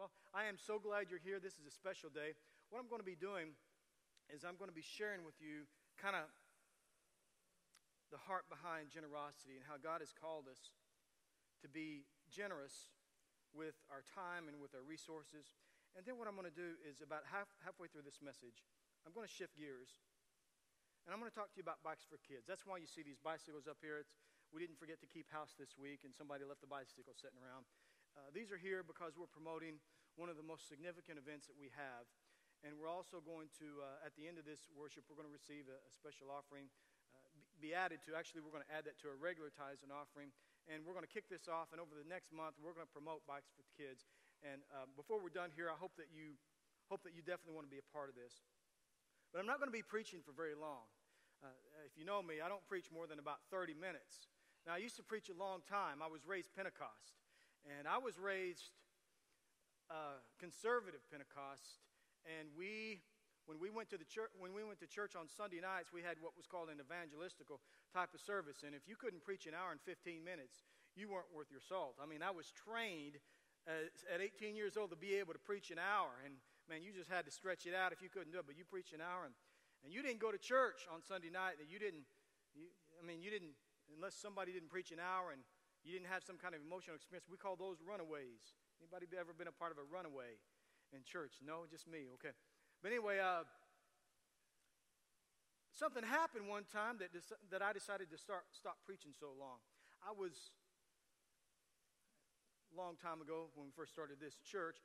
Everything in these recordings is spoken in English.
Well, I am so glad you're here. This is a special day. What I'm going to be doing is I'm going to be sharing with you kind of the heart behind generosity and how God has called us to be generous with our time and with our resources. And then what I'm going to do is about half, halfway through this message, I'm going to shift gears. And I'm going to talk to you about bikes for kids. That's why you see these bicycles up here. It's, we didn't forget to keep house this week, and somebody left the bicycle sitting around. Uh, these are here because we're promoting one of the most significant events that we have. And we're also going to, uh, at the end of this worship, we're going to receive a, a special offering, uh, be added to. Actually, we're going to add that to a regular tithes and offering. And we're going to kick this off. And over the next month, we're going to promote Bikes for Kids. And uh, before we're done here, I hope that you hope that you definitely want to be a part of this. But I'm not going to be preaching for very long. Uh, if you know me, I don't preach more than about 30 minutes. Now, I used to preach a long time. I was raised Pentecost. And I was raised uh, conservative Pentecost, and we, when we went to the church, when we went to church on Sunday nights, we had what was called an evangelistical type of service. And if you couldn't preach an hour and 15 minutes, you weren't worth your salt. I mean, I was trained uh, at 18 years old to be able to preach an hour, and man, you just had to stretch it out if you couldn't do it. But you preach an hour, and, and you didn't go to church on Sunday night. That you didn't, you, I mean, you didn't unless somebody didn't preach an hour and you didn't have some kind of emotional experience. We call those runaways. Anybody ever been a part of a runaway in church? No, just me. Okay. But anyway, uh, something happened one time that, that I decided to start stop preaching so long. I was a long time ago when we first started this church.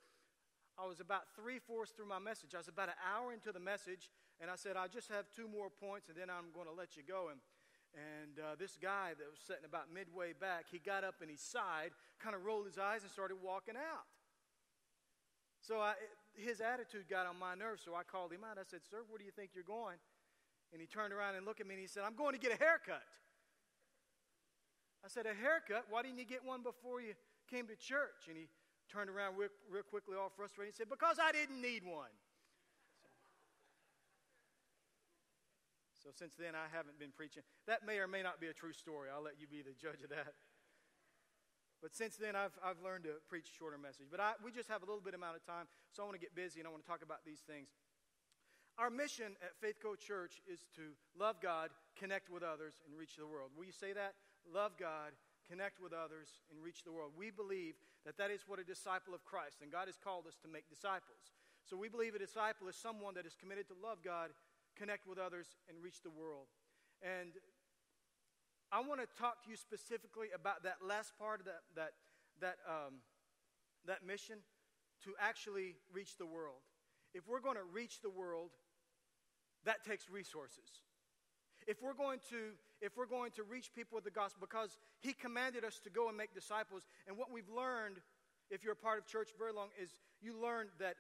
I was about three fourths through my message. I was about an hour into the message, and I said, I just have two more points, and then I'm going to let you go. And and uh, this guy that was sitting about midway back, he got up and he sighed, kind of rolled his eyes, and started walking out. So I, his attitude got on my nerves, so I called him out. I said, Sir, where do you think you're going? And he turned around and looked at me and he said, I'm going to get a haircut. I said, A haircut? Why didn't you get one before you came to church? And he turned around real, real quickly, all frustrated, and said, Because I didn't need one. So since then, I haven't been preaching. That may or may not be a true story. I'll let you be the judge of that. But since then, I've, I've learned to preach shorter message. But I, we just have a little bit amount of time, so I want to get busy and I want to talk about these things. Our mission at Faith Co Church is to love God, connect with others, and reach the world. Will you say that? Love God, connect with others, and reach the world. We believe that that is what a disciple of Christ, and God has called us to make disciples. So we believe a disciple is someone that is committed to love God, connect with others, and reach the world. And I want to talk to you specifically about that last part of that, that, that, um, that mission to actually reach the world. If we're going to reach the world, that takes resources. If we're going to if we're going to reach people with the gospel because he commanded us to go and make disciples and what we've learned if you're a part of church very long is you learn that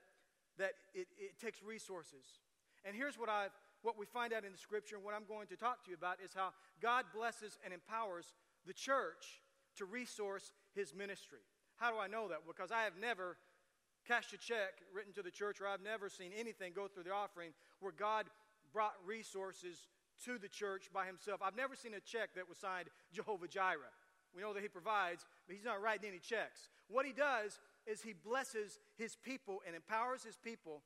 that it, it takes resources. And here's what I've what we find out in the scripture and what I'm going to talk to you about is how God blesses and empowers the church to resource his ministry. How do I know that? Because I have never cashed a check written to the church or I've never seen anything go through the offering where God brought resources to the church by himself. I've never seen a check that was signed Jehovah Jireh. We know that he provides, but he's not writing any checks. What he does is he blesses his people and empowers his people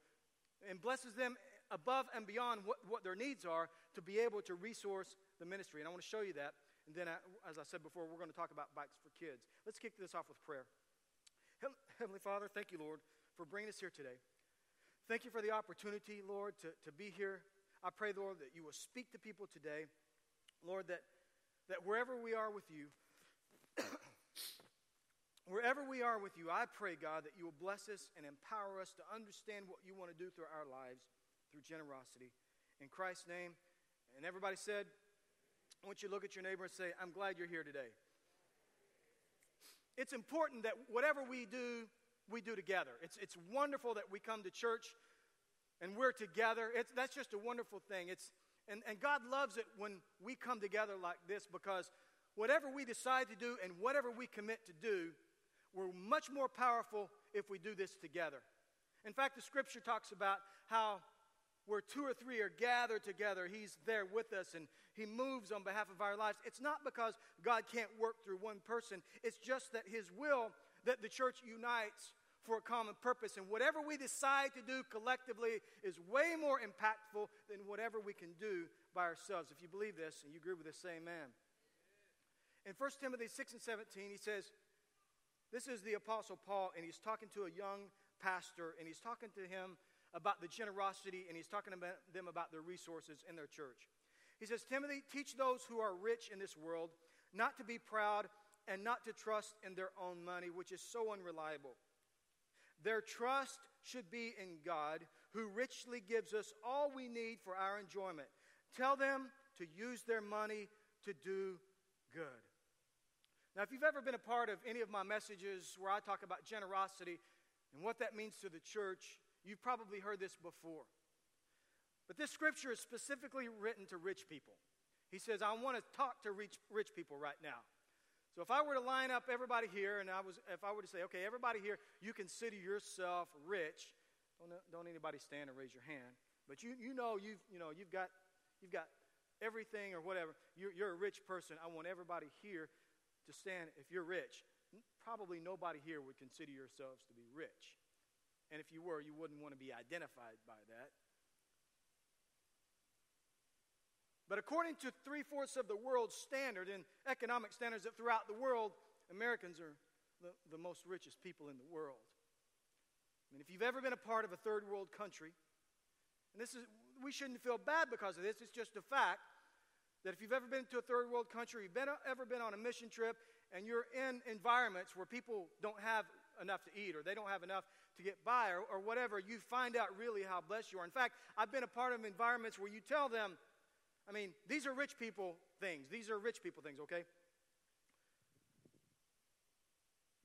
and blesses them above and beyond what, what their needs are to be able to resource the ministry. And I want to show you that. And then, I, as I said before, we're going to talk about bikes for kids. Let's kick this off with prayer. Heavenly Father, thank you, Lord, for bringing us here today. Thank you for the opportunity, Lord, to, to be here. I pray, Lord, that you will speak to people today. Lord, that, that wherever we are with you, wherever we are with you, I pray, God, that you will bless us and empower us to understand what you want to do through our lives through generosity. In Christ's name, and everybody said, I want you to look at your neighbor and say, I'm glad you're here today. It's important that whatever we do, we do together. It's, it's wonderful that we come to church and we're together. It's, that's just a wonderful thing. It's, and, and God loves it when we come together like this because whatever we decide to do and whatever we commit to do, we're much more powerful if we do this together. In fact, the scripture talks about how where two or three are gathered together, He's there with us and He moves on behalf of our lives. It's not because God can't work through one person, it's just that His will that the church unites for a common purpose. And whatever we decide to do collectively is way more impactful than whatever we can do by ourselves. If you believe this and you agree with this, say amen. In 1 Timothy 6 and 17, he says, This is the Apostle Paul, and he's talking to a young pastor, and he's talking to him about the generosity, and he's talking about them about their resources in their church. He says, Timothy, teach those who are rich in this world not to be proud and not to trust in their own money, which is so unreliable. Their trust should be in God, who richly gives us all we need for our enjoyment. Tell them to use their money to do good. Now, if you've ever been a part of any of my messages where I talk about generosity and what that means to the church, you've probably heard this before. But this scripture is specifically written to rich people. He says, I want to talk to rich, rich people right now. So if I were to line up everybody here, and I was, if I were to say, okay, everybody here, you consider yourself rich. Don't, don't anybody stand and raise your hand. But you, you know you've, you know, you've got, you've got everything or whatever. You're, you're a rich person. I want everybody here to stand. If you're rich, probably nobody here would consider yourselves to be rich. And if you were, you wouldn't want to be identified by that. But according to three fourths of the world's standard and economic standards that throughout the world, Americans are the, the most richest people in the world. I mean, if you've ever been a part of a third world country, and this is, we shouldn't feel bad because of this, it's just a fact that if you've ever been to a third world country, you've been, ever been on a mission trip, and you're in environments where people don't have enough to eat or they don't have enough to get by or, or whatever, you find out really how blessed you are. In fact, I've been a part of environments where you tell them, I mean, these are rich people things. These are rich people things, okay?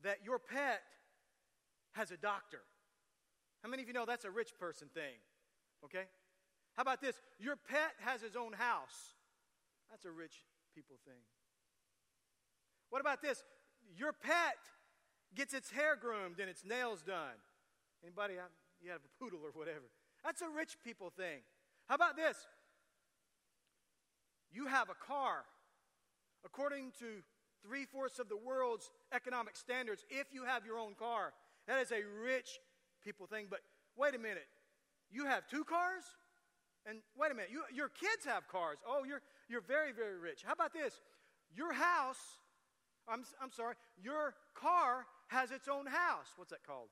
That your pet has a doctor. How many of you know that's a rich person thing? Okay? How about this? Your pet has his own house. That's a rich people thing. What about this? Your pet gets its hair groomed and its nails done. Anybody? You have a poodle or whatever. That's a rich people thing. How about this? You have a car. According to three fourths of the world's economic standards, if you have your own car, that is a rich people thing. But wait a minute, you have two cars? And wait a minute, you, your kids have cars. Oh, you're, you're very, very rich. How about this? Your house, I'm, I'm sorry, your car has its own house. What's that called?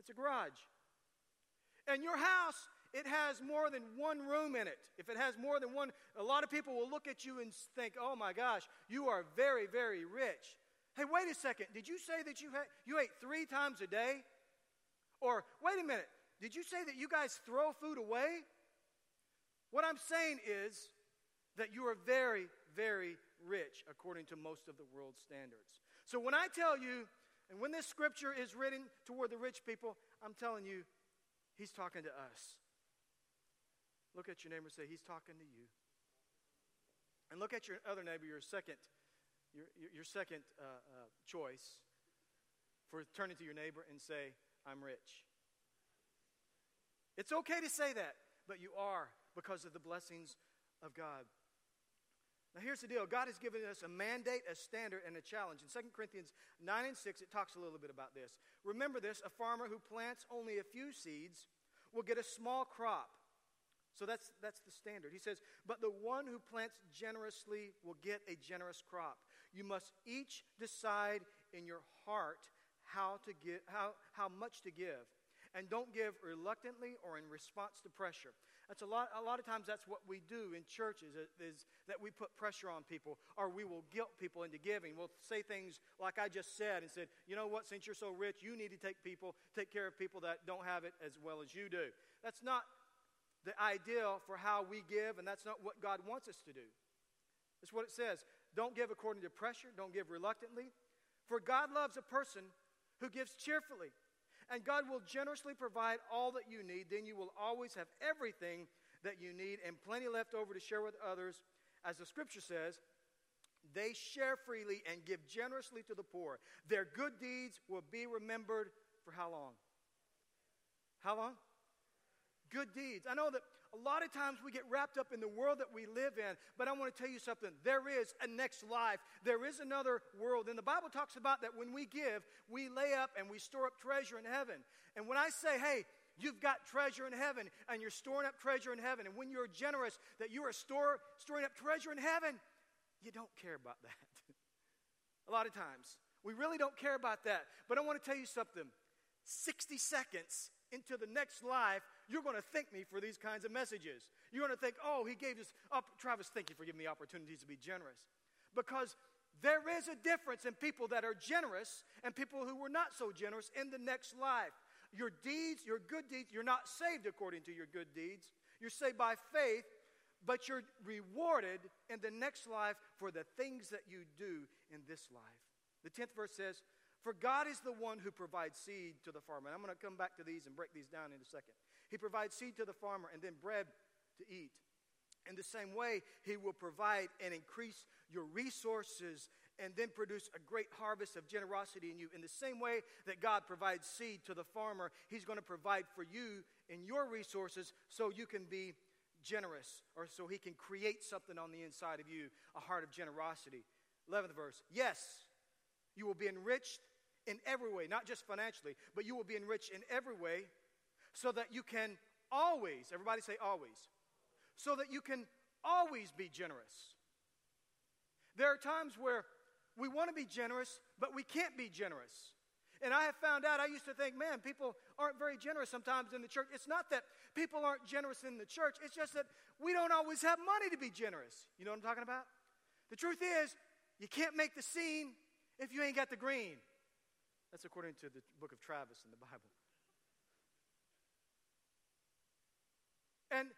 It's a garage. And your house it has more than one room in it. If it has more than one, a lot of people will look at you and think, oh my gosh, you are very, very rich. Hey, wait a second. Did you say that you, you ate three times a day? Or, wait a minute. Did you say that you guys throw food away? What I'm saying is that you are very, very rich according to most of the world's standards. So when I tell you, and when this scripture is written toward the rich people, I'm telling you, he's talking to us. Look at your neighbor and say, He's talking to you. And look at your other neighbor, your second, your, your, second uh, uh, choice for turning to your neighbor and say, I'm rich. It's okay to say that, but you are because of the blessings of God. Now, here's the deal God has given us a mandate, a standard, and a challenge. In 2 Corinthians 9 and 6, it talks a little bit about this. Remember this a farmer who plants only a few seeds will get a small crop. So that's, that's the standard. He says, But the one who plants generously will get a generous crop. You must each decide in your heart how, to give, how, how much to give. And don't give reluctantly or in response to pressure. That's a lot, a lot of times that's what we do in churches is, that we put pressure on people or we will guilt people into giving. We'll say things like I just said and said, you know what, since you're so rich, you need to take people, take care of people that don't have it as well as you do. That's not the ideal for how we give, and that's not what God wants us to do. That's what it says. Don't give according to pressure, don't give reluctantly. For God loves a person who gives cheerfully. And God will generously provide all that you need. Then you will always have everything that you need and plenty left over to share with others. As the scripture says, they share freely and give generously to the poor. Their good deeds will be remembered for how long? How long? good deeds. I know that a lot of times we get wrapped up in the world that we live in, but I want to tell you something. There is a next life, there is another world. And the Bible talks about that when we give, we lay up and we store up treasure in heaven. And when I say, hey, You've got treasure in heaven, and you're storing up treasure in heaven. And when you're generous, that you are store, storing up treasure in heaven, you don't care about that. a lot of times. We really don't care about that. But I want to tell you something 60 seconds into the next life, you're going to thank me for these kinds of messages. You're going to think, oh, he gave us up. Travis, thank you for giving me opportunities to be generous. Because there is a difference in people that are generous and people who were not so generous in the next life. Your deeds, your good deeds, you're not saved according to your good deeds. You're saved by faith, but you're rewarded in the next life for the things that you do in this life. The 10th verse says, For God is the one who provides seed to the farmer. And I'm going to come back to these and break these down in a second. He provides seed to the farmer and then bread to eat. In the same way, He will provide and increase your resources and then produce a great harvest of generosity in you. In the same way that God provides seed to the farmer, He's going to provide for you in your resources so you can be generous or so He can create something on the inside of you, a heart of generosity. 11th verse. Yes, you will be enriched in every way, not just financially, but you will be enriched in every way so that you can always, everybody say always, so that you can always be generous. There are times where we want to be generous, but we can't be generous. And I have found out, I used to think, man, people aren't very generous sometimes in the church. It's not that people aren't generous in the church, it's just that we don't always have money to be generous. You know what I'm talking about? The truth is, you can't make the scene if you ain't got the green. That's according to the book of Travis in the Bible. And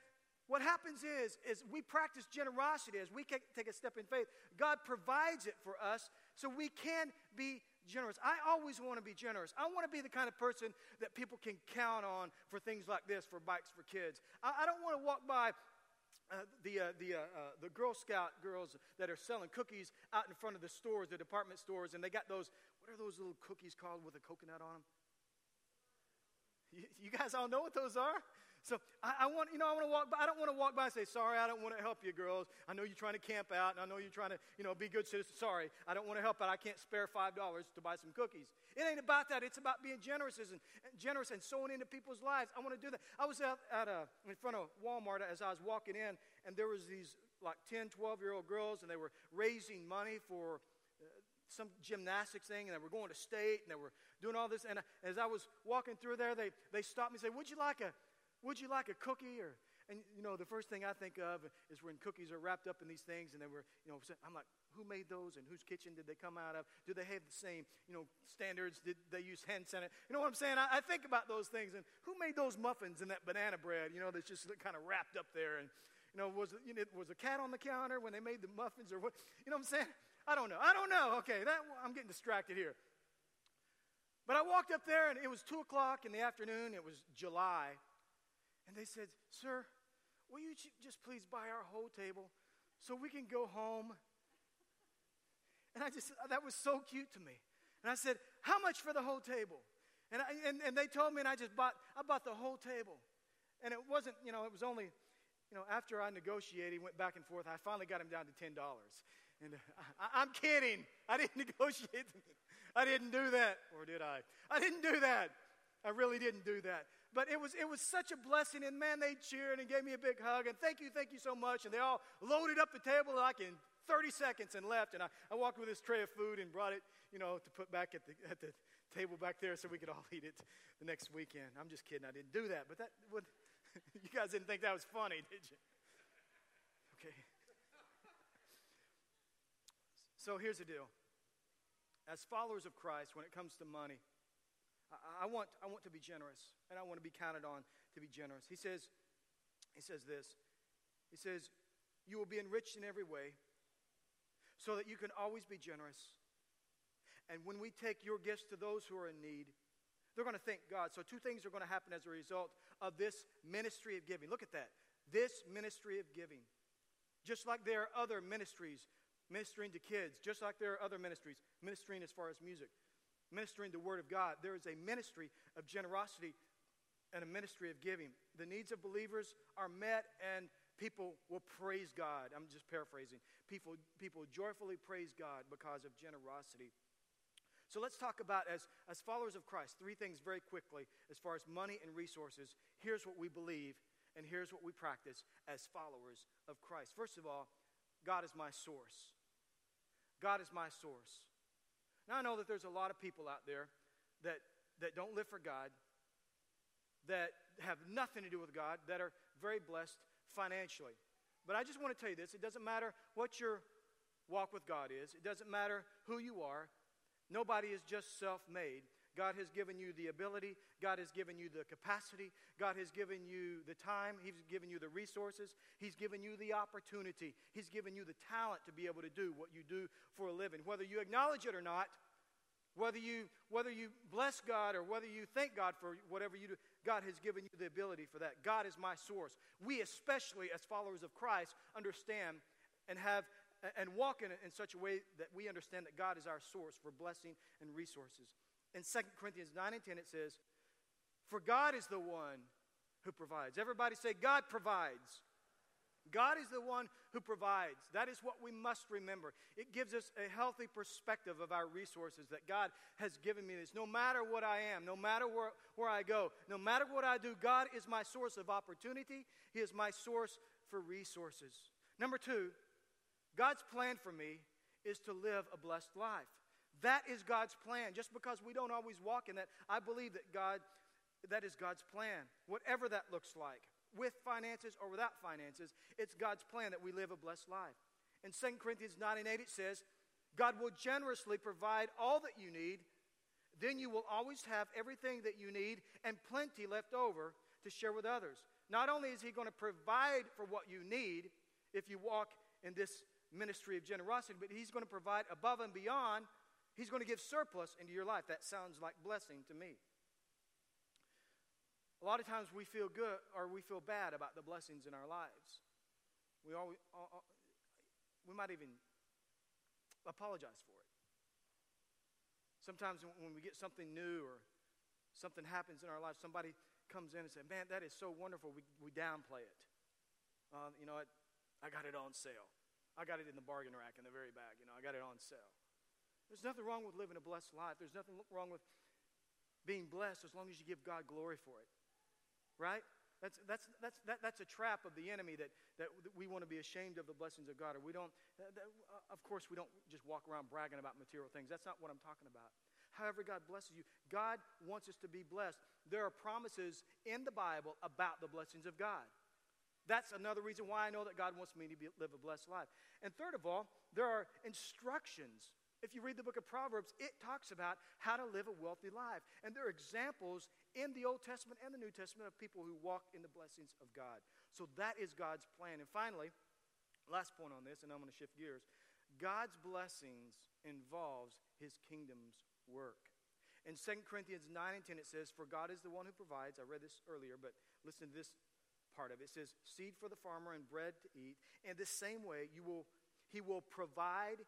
what happens is, is we practice generosity as we take a step in faith. God provides it for us so we can be generous. I always want to be generous. I want to be the kind of person that people can count on for things like this, for bikes for kids. I, I don't want to walk by uh, the, uh, the, uh, uh, the Girl Scout girls that are selling cookies out in front of the stores, the department stores, and they got those, what are those little cookies called with a coconut on them? You, you guys all know what those are? So I, I, want, you know, I want to walk by. I don't want to walk by and say, sorry, I don't want to help you, girls. I know you're trying to camp out, and I know you're trying to, you know, be good citizens. Sorry, I don't want to help out. I can't spare $5 to buy some cookies. It ain't about that. It's about being generous and, and generous and sowing into people's lives. I want to do that. I was out at a, in front of Walmart as I was walking in, and there was these like 10, 12-year-old girls, and they were raising money for some gymnastics thing, and they were going to state, and they were doing all this. And as I was walking through there, they, they stopped me and said, would you like a would you like a cookie? Or, and you know, the first thing I think of is when cookies are wrapped up in these things, and they were, you know, I'm like, who made those, and whose kitchen did they come out of? Do they have the same, you know, standards? Did they use hand sanitizer? You know what I'm saying? I, I think about those things, and who made those muffins and that banana bread? You know, that's just kind of wrapped up there, and you know, was you know, was a cat on the counter when they made the muffins, or what? You know what I'm saying? I don't know. I don't know. Okay, that I'm getting distracted here. But I walked up there, and it was two o'clock in the afternoon. It was July. And they said, Sir, will you just please buy our whole table so we can go home? And I just, that was so cute to me. And I said, How much for the whole table? And, I, and, and they told me, and I just bought, I bought the whole table. And it wasn't, you know, it was only, you know, after I negotiated, went back and forth, I finally got him down to $10. And I, I'm kidding. I didn't negotiate. I didn't do that. Or did I? I didn't do that. I really didn't do that. But it was, it was such a blessing, and man, they cheered and gave me a big hug, and thank you, thank you so much. And they all loaded up the table like in 30 seconds and left. And I, I walked with this tray of food and brought it, you know, to put back at the, at the table back there so we could all eat it the next weekend. I'm just kidding, I didn't do that. But that would, you guys didn't think that was funny, did you? Okay. So here's the deal. As followers of Christ, when it comes to money, I, I, want, I want to be generous, and I want to be counted on to be generous. He says, he says this. He says, You will be enriched in every way so that you can always be generous. And when we take your gifts to those who are in need, they're going to thank God. So, two things are going to happen as a result of this ministry of giving. Look at that. This ministry of giving. Just like there are other ministries ministering to kids, just like there are other ministries ministering as far as music ministering the Word of God, there is a ministry of generosity and a ministry of giving. The needs of believers are met and people will praise God. I'm just paraphrasing. People, people joyfully praise God because of generosity. So let's talk about, as, as followers of Christ, three things very quickly as far as money and resources. Here's what we believe, and here's what we practice as followers of Christ. First of all, God is my source. God is my source. Now, I know that there's a lot of people out there that, that don't live for God, that have nothing to do with God, that are very blessed financially. But I just want to tell you this it doesn't matter what your walk with God is, it doesn't matter who you are. Nobody is just self made. God has given you the ability. God has given you the capacity. God has given you the time. He's given you the resources. He's given you the opportunity. He's given you the talent to be able to do what you do for a living. Whether you acknowledge it or not, whether you, whether you bless God or whether you thank God for whatever you do, God has given you the ability for that. God is my source. We, especially as followers of Christ, understand and have and walk in, in such a way that we understand that God is our source for blessing and resources. In 2 Corinthians 9 and 10, it says, For God is the one who provides. Everybody say, God provides. God is the one who provides. That is what we must remember. It gives us a healthy perspective of our resources that God has given me this. No matter what I am, no matter where, where I go, no matter what I do, God is my source of opportunity. He is my source for resources. Number two, God's plan for me is to live a blessed life. That is God's plan. Just because we don't always walk in that, I believe that God that is God's plan. Whatever that looks like, with finances or without finances, it's God's plan that we live a blessed life. In 2 Corinthians 9 and 8, it says, God will generously provide all that you need. Then you will always have everything that you need and plenty left over to share with others. Not only is He going to provide for what you need if you walk in this ministry of generosity, but He's going to provide above and beyond He's going to give surplus into your life. That sounds like blessing to me. A lot of times we feel good or we feel bad about the blessings in our lives. We, always, uh, uh, we might even apologize for it. Sometimes when we get something new or something happens in our life, somebody comes in and says, Man, that is so wonderful. We, we downplay it. Uh, you know, I, I got it on sale. I got it in the bargain rack in the very back. You know, I got it on sale. There's nothing wrong with living a blessed life. There's nothing wrong with being blessed as long as you give God glory for it. Right? That's, that's, that's, that, that's a trap of the enemy that, that, we want to be ashamed of the blessings of God. Or we don't, uh, that, uh, of course, we don't just walk around bragging about material things. That's not what I'm talking about. However, God blesses you. God wants us to be blessed. There are promises in the Bible about the blessings of God. That's another reason why I know that God wants me to be, live a blessed life. And third of all, there are instructions if you read the book of Proverbs, it talks about how to live a wealthy life. And there are examples in the Old Testament and the New Testament of people who walk in the blessings of God. So that is God's plan. And finally, last point on this, and I'm going to shift gears God's blessings involves his kingdom's work. In 2 Corinthians 9 and 10, it says, For God is the one who provides. I read this earlier, but listen to this part of it. It says, Seed for the farmer and bread to eat. In the same way, you will, he will provide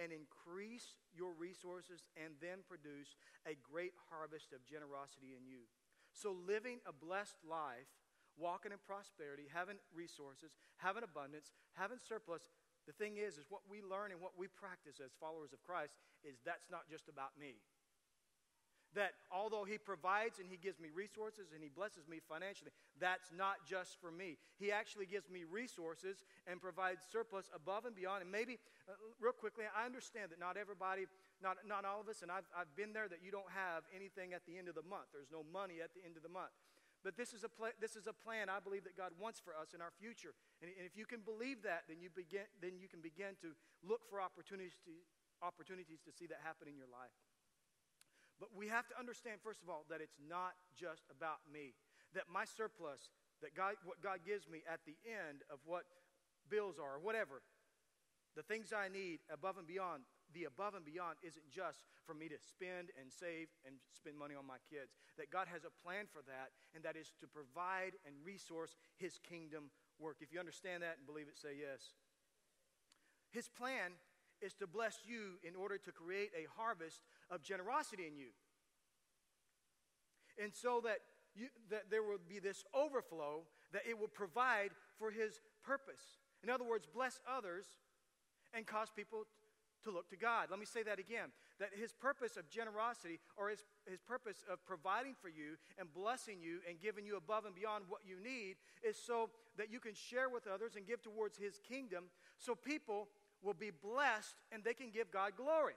and increase your resources and then produce a great harvest of generosity in you. So, living a blessed life, walking in prosperity, having resources, having abundance, having surplus, the thing is, is what we learn and what we practice as followers of Christ is that's not just about me that although He provides and He gives me resources and He blesses me financially, that's not just for me. He actually gives me resources and provides surplus above and beyond. And maybe, uh, real quickly, I understand that not everybody, not, not all of us, and I've, I've been there, that you don't have anything at the end of the month. There's no money at the end of the month. But this is, a pl- this is a plan I believe that God wants for us in our future. And, and if you can believe that, then you, begin, then you can begin to look for opportunities to, opportunities to see that happen in your life. But we have to understand, first of all, that it's not just about me. That my surplus, that God, what God gives me at the end of what bills are, or whatever, the things I need above and beyond, the above and beyond isn't just for me to spend and save and spend money on my kids. That God has a plan for that, and that is to provide and resource His kingdom work. If you understand that and believe it, say yes. His plan is to bless you in order to create a harvest of generosity in you. And so that you, that there will be this overflow, that it will provide for his purpose. In other words, bless others and cause people to look to God. Let me say that again that his purpose of generosity or his, his purpose of providing for you and blessing you and giving you above and beyond what you need is so that you can share with others and give towards his kingdom so people will be blessed and they can give God glory.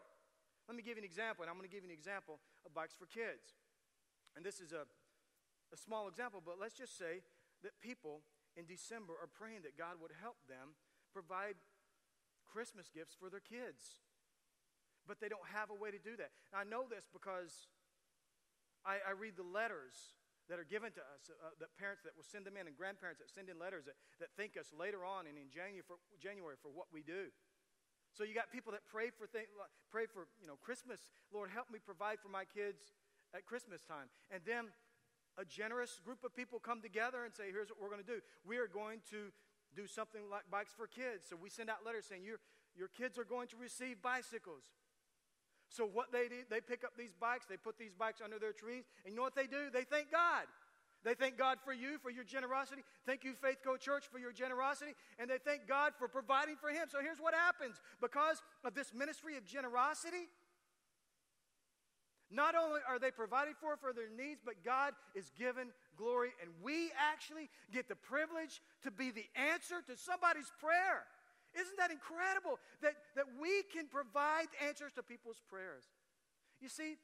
Let me give you an example, and I'm going to give you an example of bikes for kids. And this is a, a small example, but let's just say that people in December are praying that God would help them provide Christmas gifts for their kids. But they don't have a way to do that. And I know this because I, I read the letters that are given to us, uh, that parents that will send them in, and grandparents that send in letters that, that thank us later on and in January for, January for what we do. So you got people that pray for th- pray for you know Christmas. Lord, help me provide for my kids at Christmas time. And then a generous group of people come together and say, "Here's what we're going to do. We are going to do something like bikes for kids. So we send out letters saying, your, your kids are going to receive bicycles. So what they do, they pick up these bikes, they put these bikes under their trees, and you know what they do? They thank God. They thank God for you, for your generosity. Thank you, Faith Co Church, for your generosity. And they thank God for providing for Him. So here's what happens because of this ministry of generosity, not only are they provided for for their needs, but God is given glory, and we actually get the privilege to be the answer to somebody's prayer. Isn't that incredible that, that we can provide answers to people's prayers? You see,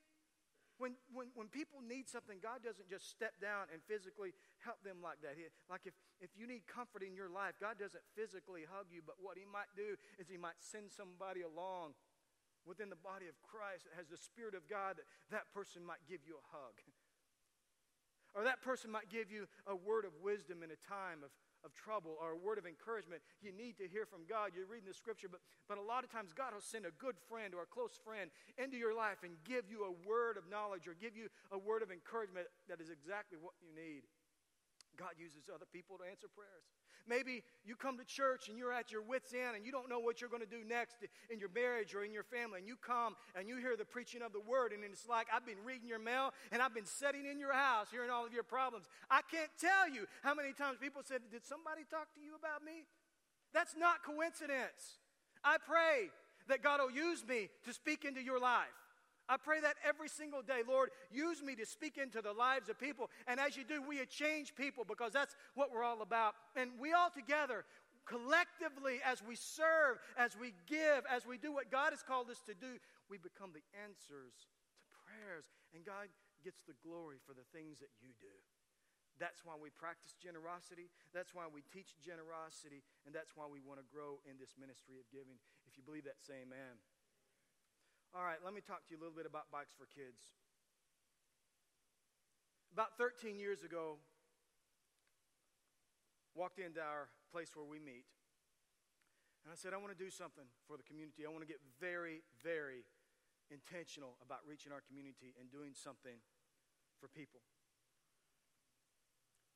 when, when, when people need something, God doesn't just step down and physically help them like that. He, like if, if you need comfort in your life, God doesn't physically hug you, but what He might do is He might send somebody along within the body of Christ that has the Spirit of God, that that person might give you a hug. Or that person might give you a word of wisdom in a time of, of trouble or a word of encouragement. You need to hear from God. You're reading the scripture, but, but a lot of times God will send a good friend or a close friend into your life and give you a word of knowledge or give you a word of encouragement that is exactly what you need. God uses other people to answer prayers. Maybe you come to church and you're at your wits' end and you don't know what you're going to do next in your marriage or in your family. And you come and you hear the preaching of the word, and it's like I've been reading your mail and I've been sitting in your house hearing all of your problems. I can't tell you how many times people said, Did somebody talk to you about me? That's not coincidence. I pray that God will use me to speak into your life. I pray that every single day. Lord, use me to speak into the lives of people. And as you do, we change people because that's what we're all about. And we all together, collectively, as we serve, as we give, as we do what God has called us to do, we become the answers to prayers. And God gets the glory for the things that you do. That's why we practice generosity. That's why we teach generosity. And that's why we want to grow in this ministry of giving. If you believe that, say amen. All right, let me talk to you a little bit about bikes for kids. About 13 years ago, walked into our place where we meet, and I said, I want to do something for the community. I want to get very, very intentional about reaching our community and doing something for people.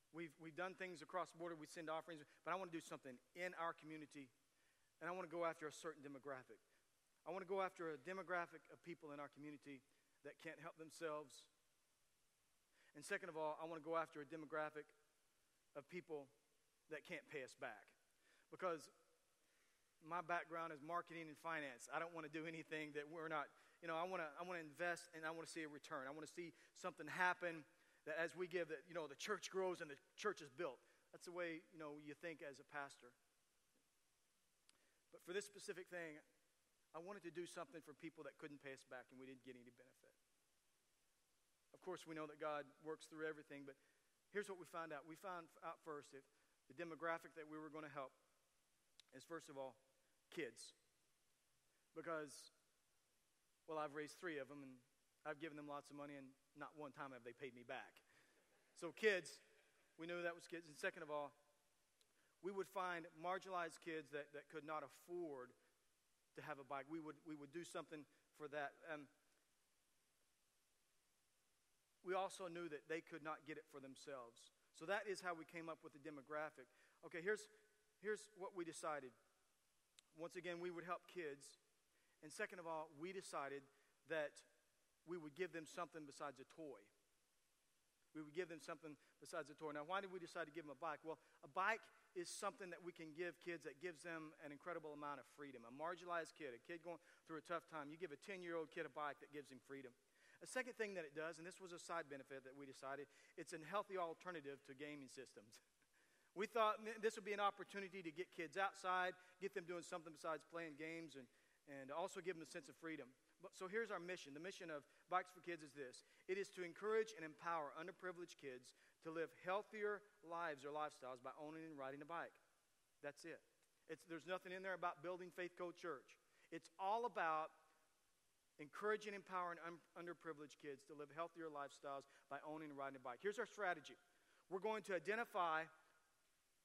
We've, we've done things across the border, we send offerings, but I want to do something in our community, and I want to go after a certain demographic. I want to go after a demographic of people in our community that can't help themselves. And second of all, I want to go after a demographic of people that can't pay us back. Because my background is marketing and finance. I don't want to do anything that we're not, you know, I want to I want to invest and I want to see a return. I want to see something happen that as we give that, you know, the church grows and the church is built. That's the way, you know, you think as a pastor. But for this specific thing, I wanted to do something for people that couldn't pay us back and we didn't get any benefit. Of course, we know that God works through everything, but here's what we found out. We found out first that the demographic that we were going to help is, first of all, kids. Because, well, I've raised three of them and I've given them lots of money, and not one time have they paid me back. So, kids, we knew that was kids. And second of all, we would find marginalized kids that, that could not afford to have a bike. We would, we would do something for that. Um, we also knew that they could not get it for themselves. So that is how we came up with the demographic. Okay, here's, here's what we decided. Once again, we would help kids. And second of all, we decided that we would give them something besides a toy. We would give them something besides a toy. Now, why did we decide to give them a bike? Well, a bike is something that we can give kids that gives them an incredible amount of freedom. A marginalized kid, a kid going through a tough time, you give a 10 year old kid a bike that gives him freedom. A second thing that it does, and this was a side benefit that we decided, it's a healthy alternative to gaming systems. We thought this would be an opportunity to get kids outside, get them doing something besides playing games, and, and also give them a sense of freedom. But, so here's our mission. The mission of Bikes for Kids is this it is to encourage and empower underprivileged kids to live healthier lives or lifestyles by owning and riding a bike. That's it. It's, there's nothing in there about building Faith Code Church. It's all about encouraging empowering un- underprivileged kids to live healthier lifestyles by owning and riding a bike. Here's our strategy we're going to identify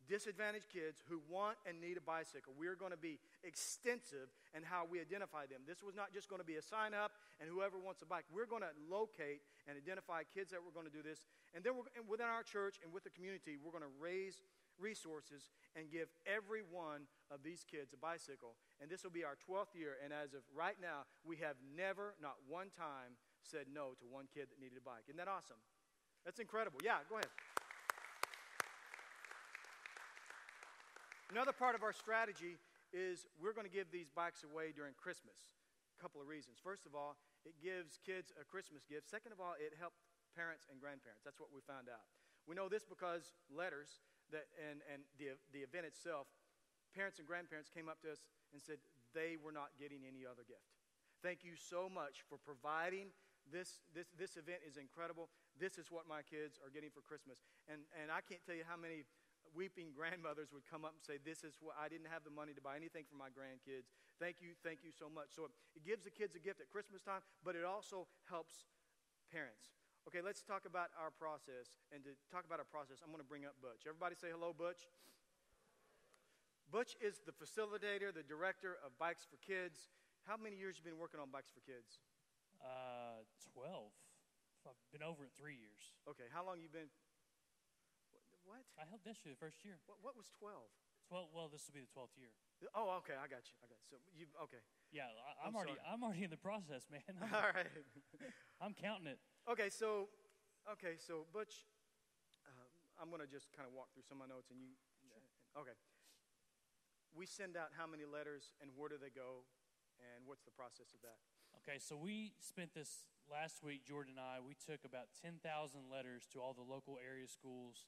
disadvantaged kids who want and need a bicycle. We're going to be extensive in how we identify them. This was not just going to be a sign up and whoever wants a bike. We're going to locate and identify kids that we're going to do this. And then and within our church and with the community, we're going to raise resources and give every one of these kids a bicycle. And this will be our 12th year. And as of right now, we have never, not one time, said no to one kid that needed a bike. Isn't that awesome? That's incredible. Yeah, go ahead. Another part of our strategy is we're going to give these bikes away during Christmas. A couple of reasons. First of all, it gives kids a Christmas gift. Second of all, it helped parents and grandparents. That's what we found out. We know this because letters that and, and the, the event itself, parents and grandparents came up to us and said they were not getting any other gift. Thank you so much for providing this, this, this event is incredible. This is what my kids are getting for Christmas. And, and I can't tell you how many weeping grandmothers would come up and say, This is what I didn't have the money to buy anything for my grandkids. Thank you, thank you so much. So it gives the kids a gift at Christmas time, but it also helps parents. Okay, let's talk about our process. And to talk about our process, I'm going to bring up Butch. Everybody say hello, Butch. Butch is the facilitator, the director of Bikes for Kids. How many years have you been working on Bikes for Kids? Uh, 12. I've been over it three years. Okay, how long you been what? I helped this year, the first year. What, what was 12? 12, well, this will be the 12th year. Oh, okay, I got you. I got you. So you, okay. Yeah, I, am already, sorry. I'm already in the process, man. I'm, All right. I'm counting it. Okay, so, okay, so Butch, uh, I'm going to just kind of walk through some of my notes and you, sure. okay. We send out how many letters and where do they go and what's the process of that? Okay, so we spent this last week, Jordan and I, we took about 10,000 letters to all the local area schools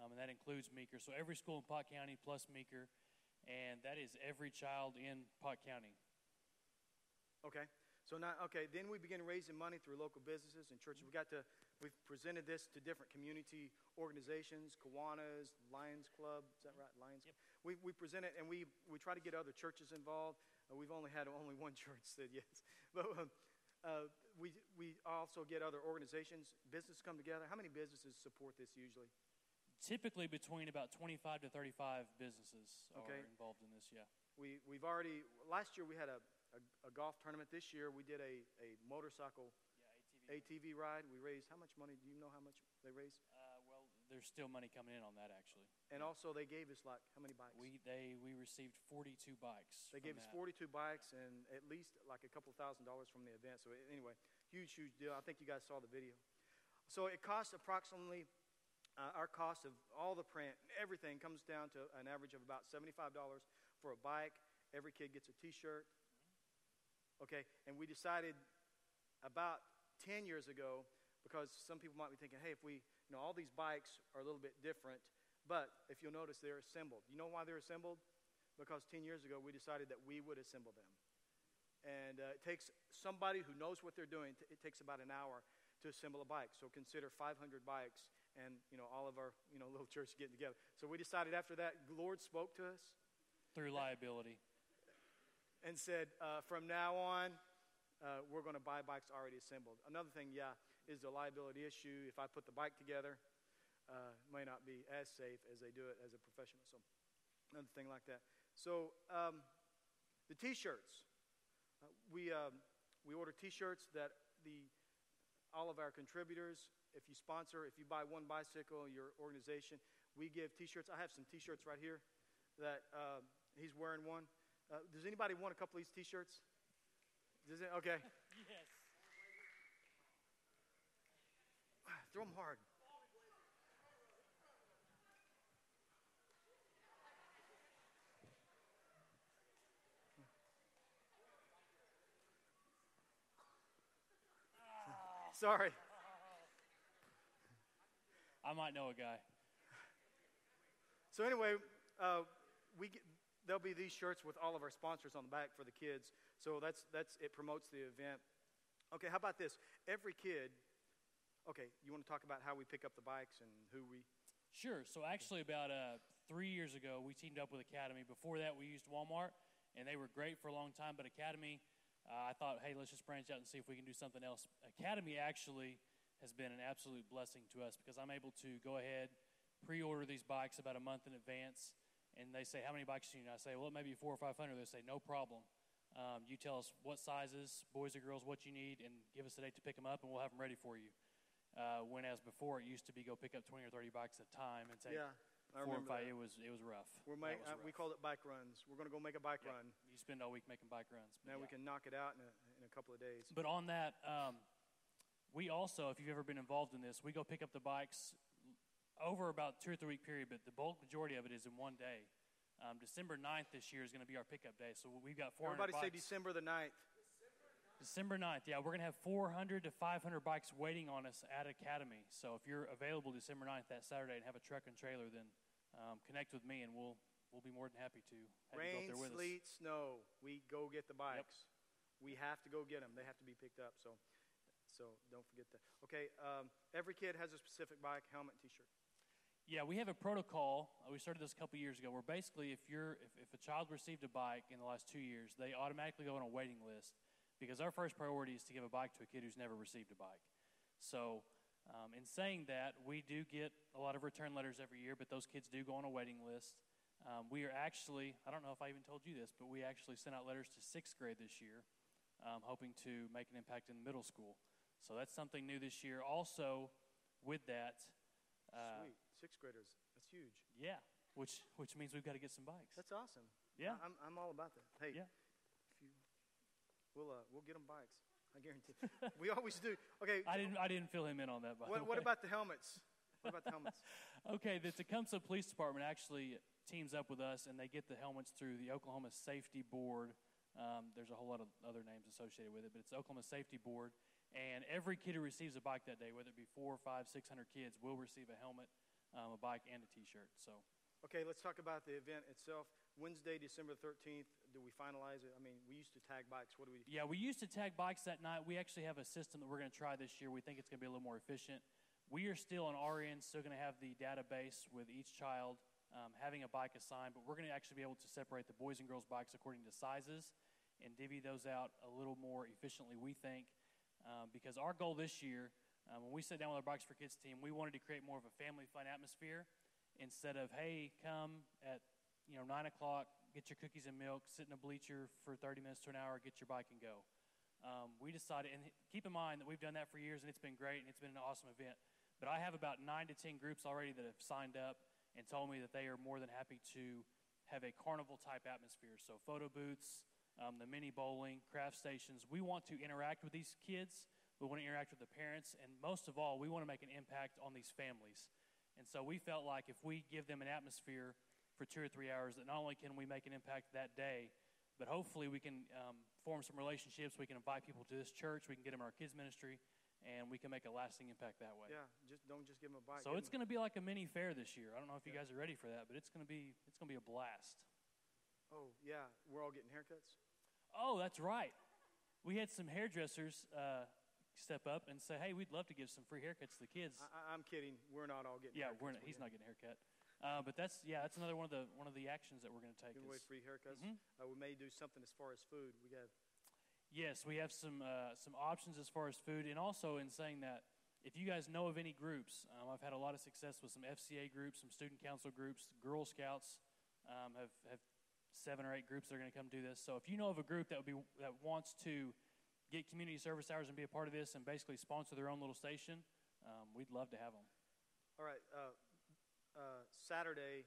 um, and that includes Meeker. So every school in Pott County plus Meeker, and that is every child in Pott County. Okay. So now, okay, then we begin raising money through local businesses and churches. We got to, we've presented this to different community organizations, Kiwanis, Lions Club, is that right? Lions. Yep. We, we present it and we, we try to get other churches involved. Uh, we've only had only one church said yes, but um, uh, we, we also get other organizations, businesses come together. How many businesses support this usually? Typically between about 25 to 35 businesses okay. are involved in this, yeah. We, we've already, last year we had a, a, a golf tournament. This year we did a, a motorcycle yeah, ATV. ATV ride. We raised, how much money? Do you know how much they raised? Uh, well, there's still money coming in on that, actually. And yeah. also they gave us like, how many bikes? We, they, we received 42 bikes. They gave us 42 bikes and at least like a couple thousand dollars from the event. So anyway, huge, huge deal. I think you guys saw the video. So it costs approximately uh, our cost of all the print, everything comes down to an average of about $75 for a bike. Every kid gets a t shirt. Okay, and we decided about 10 years ago, because some people might be thinking, hey, if we, you know, all these bikes are a little bit different, but if you'll notice, they're assembled. You know why they're assembled? Because 10 years ago, we decided that we would assemble them. And uh, it takes somebody who knows what they're doing, it takes about an hour to assemble a bike. So consider 500 bikes and you know all of our you know little church getting together. So we decided after that, the Lord spoke to us through liability and said, uh, from now on, uh, we're going to buy bikes already assembled. Another thing, yeah, is the liability issue. If I put the bike together, uh, may not be as safe as they do it as a professional. So another thing like that. So um, the T-shirts, uh, we um, we order T-shirts that the all of our contributors if you sponsor, if you buy one bicycle, your organization, we give T-shirts. I have some T-shirts right here that uh, he's wearing one. Uh, does anybody want a couple of these T-shirts? Okay. yes. Throw them hard. Sorry. I might know a guy. So anyway, uh, we get, there'll be these shirts with all of our sponsors on the back for the kids. So that's that's it promotes the event. Okay, how about this? Every kid. Okay, you want to talk about how we pick up the bikes and who we? Sure. So actually, about uh, three years ago, we teamed up with Academy. Before that, we used Walmart, and they were great for a long time. But Academy, uh, I thought, hey, let's just branch out and see if we can do something else. Academy actually has been an absolute blessing to us because I'm able to go ahead, pre-order these bikes about a month in advance, and they say, how many bikes do you need? I say, well, maybe four or five hundred. They say, no problem. Um, you tell us what sizes, boys or girls, what you need, and give us a date to pick them up, and we'll have them ready for you. Uh, when as before, it used to be go pick up 20 or 30 bikes at a time and take Yeah, I four or five. that. It was it was rough. We're make, uh, we called it bike runs. We're going to go make a bike Yep. run. You spend all week making bike runs. Now we can knock it out in a, in a couple of days. But on that, um, we also, if you've ever been involved in this, we go pick up the bikes over about two or three week period, but the bulk majority of it is in one day. Um, December 9th this year is going to be our pickup day. So we've got 400 Everybody say. December the 9th. December 9th, yeah, we're going to have 400 to 500 bikes waiting on us at Academy. So if you're available December 9th, that Saturday, and have a truck and trailer, then um, connect with me and we'll, we'll be more than happy to have you go up there with us. sleet, snow. We go get the bikes. We have to go get them. They have to be picked up. So, so don't forget that. Okay. Um, every kid has a specific bike, helmet, T-shirt. Yeah, we have a protocol. uh, We started this a couple years ago, where basically, if you're if, if a child received a bike in the last two years, they automatically go on a waiting list because our first priority is to give a bike to a kid who's never received a bike. So, um, in saying that, we do get a lot of return letters every year, but those kids do go on a waiting list. Um, we are actually, I don't know if I even told you this, but we actually sent out letters to sixth grade this year, um, hoping to make an impact in middle school. So that's something new this year. Also, with that, uh, Sweet. Sixth graders. That's huge. yeah, which which means we've got to get some bikes. That's awesome. Yeah. I, am I'm all about that. Hey. Yeah. If you, we'll uh, we'll get them bikes. I guarantee. we always do. Okay. I didn't I didn't fill him in on that. By What, the what way. about the helmets? What about the helmets? Okay, the Tecumseh Police Department actually teams up with us, and they get the helmets through the Oklahoma Safety Board. Um, there's a whole lot of other names associated with it, but it's the Oklahoma Safety Board. And every kid who receives a bike that day, whether it be four, five, six hundred kids, will receive a helmet, um, a bike, and a T-shirt. So Okay, let's talk about the event itself. Wednesday, December 13th. Do we finalize it? I mean, we used to tag bikes. What do we? Yeah, we used to tag bikes that night. We actually have a system that we're going to try this year. We think it's going to be a little more efficient. We are still on our end, still going to have the database with each child um, having a bike assigned, but we're going to actually be able to separate the boys and girls bikes according to sizes and divvy those out a little more efficiently, we think. Um, because our goal this year, um, when we sat down with our Bikes for Kids team, we wanted to create more of a family fun atmosphere instead of, hey, come at you know, 9 o'clock, get your cookies and milk, sit in a bleacher for 30 minutes to an hour, get your bike and go. Um, we decided, and keep in mind that we've done that for years and it's been great and it's been an awesome event. But I have about nine to 10 groups already that have signed up and told me that they are more than happy to have a carnival type atmosphere. So, photo booths, um, the mini bowling, craft stations. We want to interact with these kids, we want to interact with the parents, and most of all, we want to make an impact on these families. And so, we felt like if we give them an atmosphere for two or three hours, that not only can we make an impact that day, but hopefully we can um, form some relationships. We can invite people to this church. We can get them in our kids ministry, and we can make a lasting impact that way. Yeah, just don't just give them a bike. So it's going to be like a mini fair this year. I don't know if you guys are ready for that, but it's going to be it's going to be a blast. Oh yeah, we're all getting haircuts. Oh, that's right. We had some hairdressers uh, step up and say, "Hey, we'd love to give some free haircuts to the kids." I, I'm kidding. We're not all getting. yeah, haircuts. we're not, he's not getting a haircut, uh, but that's yeah, that's another one of the one of the actions that we're going to take. giving away is- free haircuts. Mhm. Uh, we may do something as far as food. We got Yes, we have some uh, some options as far as food, and also in saying that if you guys know of any groups, um, I've had a lot of success with some FCA groups, some student council groups, Girl Scouts um, have have seven or eight groups that are going to come do this. So if you know of a group that would be that wants to get community service hours and be a part of this, and basically sponsor their own little station, um, we'd love to have them. all right. Uh, uh, Saturday.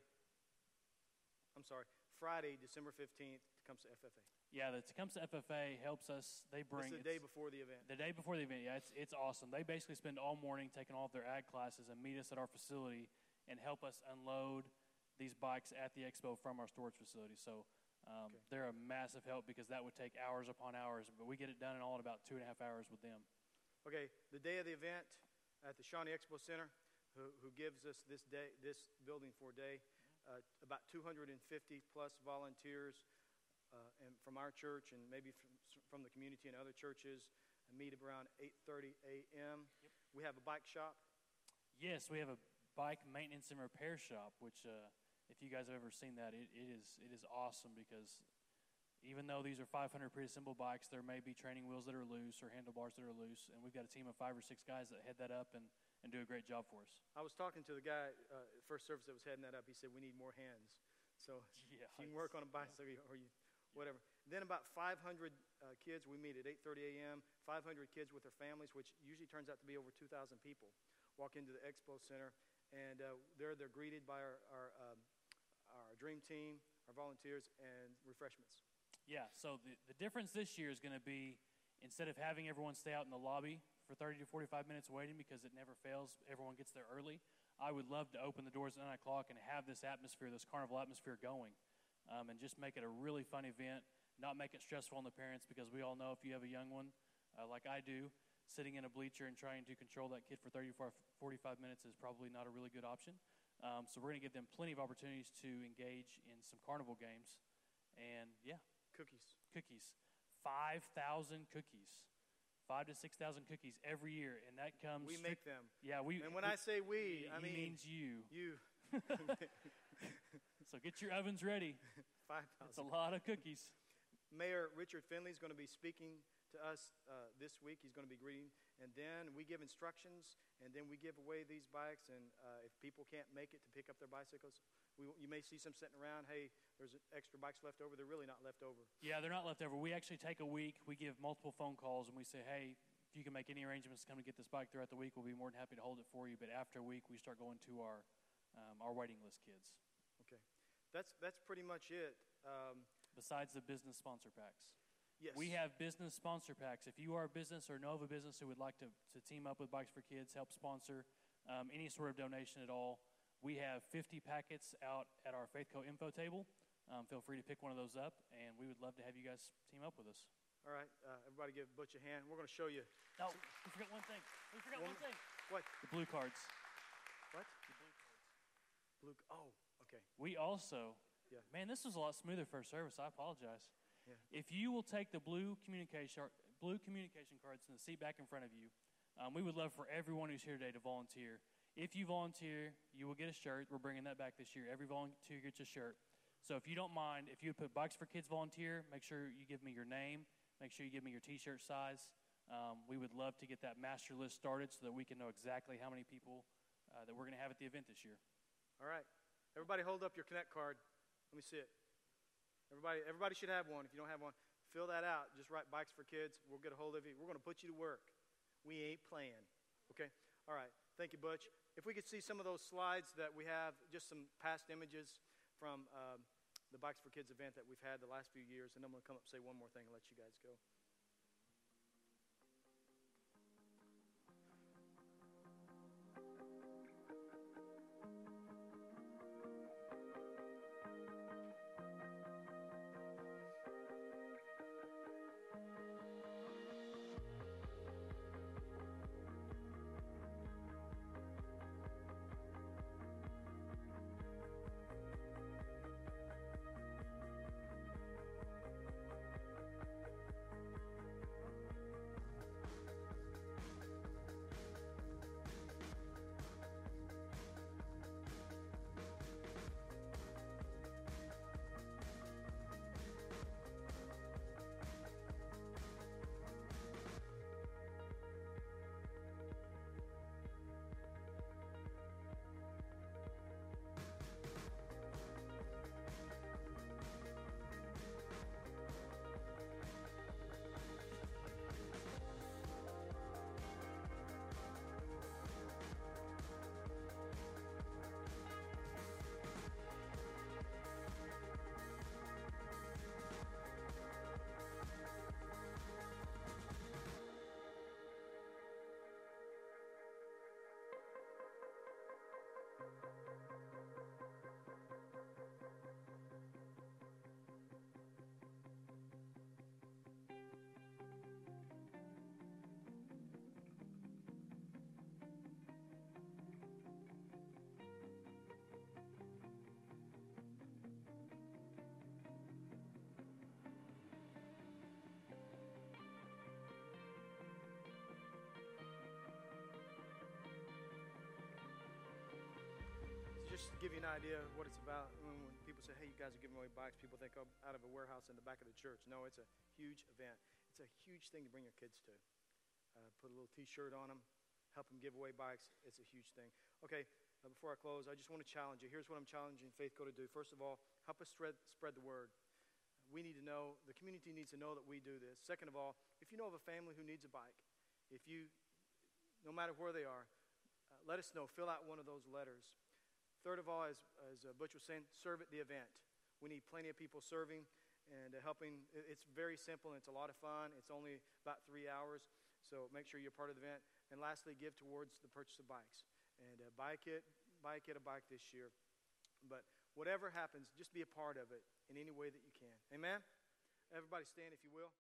I'm sorry. Friday, December 15th, comes to FFA. Yeah, the Tecumseh FFA helps us. They bring It's the day it's- before the event. The day before the event, yeah, it's, it's awesome. They basically spend all morning taking all of their ag classes and meet us at our facility and help us unload these bikes at the expo from our storage facility. So um, Okay. they're a massive help because that would take hours upon hours, but we get it done in all in about two and a half hours with them. Okay, the day of the event at the Shawnee Expo Center, who, who gives us this day, this building for a day, uh, about 250 plus volunteers uh, and from our church and maybe from, from the community and other churches uh, meet around 8:30 a.m. Yep. We have a bike shop. Yes, we have a bike maintenance and repair shop, which, uh, if you guys have ever seen that, it, it is it is awesome because even though these are 500 pre-assembled bikes, there may be training wheels that are loose or handlebars that are loose, and we've got a team of five or six guys that head that up and, and do a great job for us. I was talking to the guy uh, first service that was heading that up. He said we need more hands. So Yeah, you can work on a bicycle or you whatever. Then about 500 uh, kids. We meet at 8:30 a.m. 500 kids with their families, which usually turns out to be over 2,000 people, walk into the expo center, and uh, there they're greeted by our our, um, our dream team, our volunteers, and refreshments. Yeah, so the, the difference this year is going to be instead of having everyone stay out in the lobby for 30 to 45 minutes waiting because it never fails, everyone gets there early. I would love to open the doors at 9 o'clock and have this atmosphere, this carnival atmosphere going, um, and just make it a really fun event, not make it stressful on the parents because we all know if you have a young one, uh, like I do, sitting in a bleacher and trying to control that kid for 30 to 45 minutes is probably not a really good option. Um, so we're going to give them plenty of opportunities to engage in some carnival games. And yeah, Cookies. cookies. 5,000 cookies. Five to 6,000 cookies every year. And that comes. We make them. Yeah, we. And when I say we, I mean means you. you. So get your ovens ready. Five It's a lot of cookies. Mayor Richard Finley is going to be speaking to us uh, this week. He's going to be greeting, and then we give instructions, and then we give away these bikes. And uh, if people can't make it to pick up their bicycles, we, you may see some sitting around. Hey, there's extra bikes left over. They're really not left over. Yeah, they're not left over. We actually take a week. We give multiple phone calls and we say, hey, if you can make any arrangements to come to get this bike throughout the week, we'll be more than happy to hold it for you. But after a week, we start going to our um, our waiting list kids. Okay, that's that's pretty much it. Um, Besides the business sponsor packs. Yes, We have business sponsor packs. If you are a business or know of a business who would like to, to team up with Bikes for Kids, help sponsor um, any sort of donation at all, we have 50 packets out at our Faithco info table. Um, feel free to pick one of those up, and we would love to have you guys team up with us. All right, uh, everybody, give Butch a hand. We're going to show you No, we forgot one thing. We forgot One- one thing. what The blue cards. what The blue cards. blue. Oh, okay. We also, Yeah. man, this was a lot smoother first service. I apologize. If you will take the blue communication blue communication cards in the seat back in front of you, um, we would love for everyone who's here today to volunteer. If you volunteer, you will get a shirt. We're bringing that back this year. Every volunteer gets a shirt. So if you don't mind, if you would put Bikes for Kids volunteer, make sure you give me your name. Make sure you give me your T-shirt size. Um, we would love to get that master list started so that we can know exactly how many people uh, that we're going to have at the event this year. All right, everybody, hold up your Connect card. Let me see it. Everybody, everybody should have one. If you don't have one, fill that out. Just write Bikes for Kids. We'll get a hold of you. We're going to put you to work. We ain't playing. Okay? All right. Thank you, Butch. If we could see some of those slides that we have, just some past images from um, the Bikes for Kids event that we've had the last few years, and I'm going to come up and say one more thing and let you guys go. Just to give you an idea of what it's about, when, people say, hey, you guys are giving away bikes, people think, oh, out of a warehouse in the back of the church. No, it's a huge event. It's a huge thing to bring your kids to. Uh, put a little t shirt on them, help them give away bikes. It's a huge thing. Okay, before I close, I just want to challenge you. Here's what I'm challenging Faith Go to do. First of all, help us spread, spread the word. We need to know, the community needs to know that we do this. Second of all, if you know of a family who needs a bike, if you, no matter where they are, uh, let us know. Fill out one of those letters. Third of all, as, as uh, Butch was saying, serve at the event. We need plenty of people serving and uh, helping. It's very simple and it's a lot of fun. It's only about three hours, so make sure you're part of the event. And lastly, give towards the purchase of bikes. And uh, buy a kid, buy a kid a bike this year. But whatever happens, just be a part of it in any way that you can. Amen? Everybody stand if you will.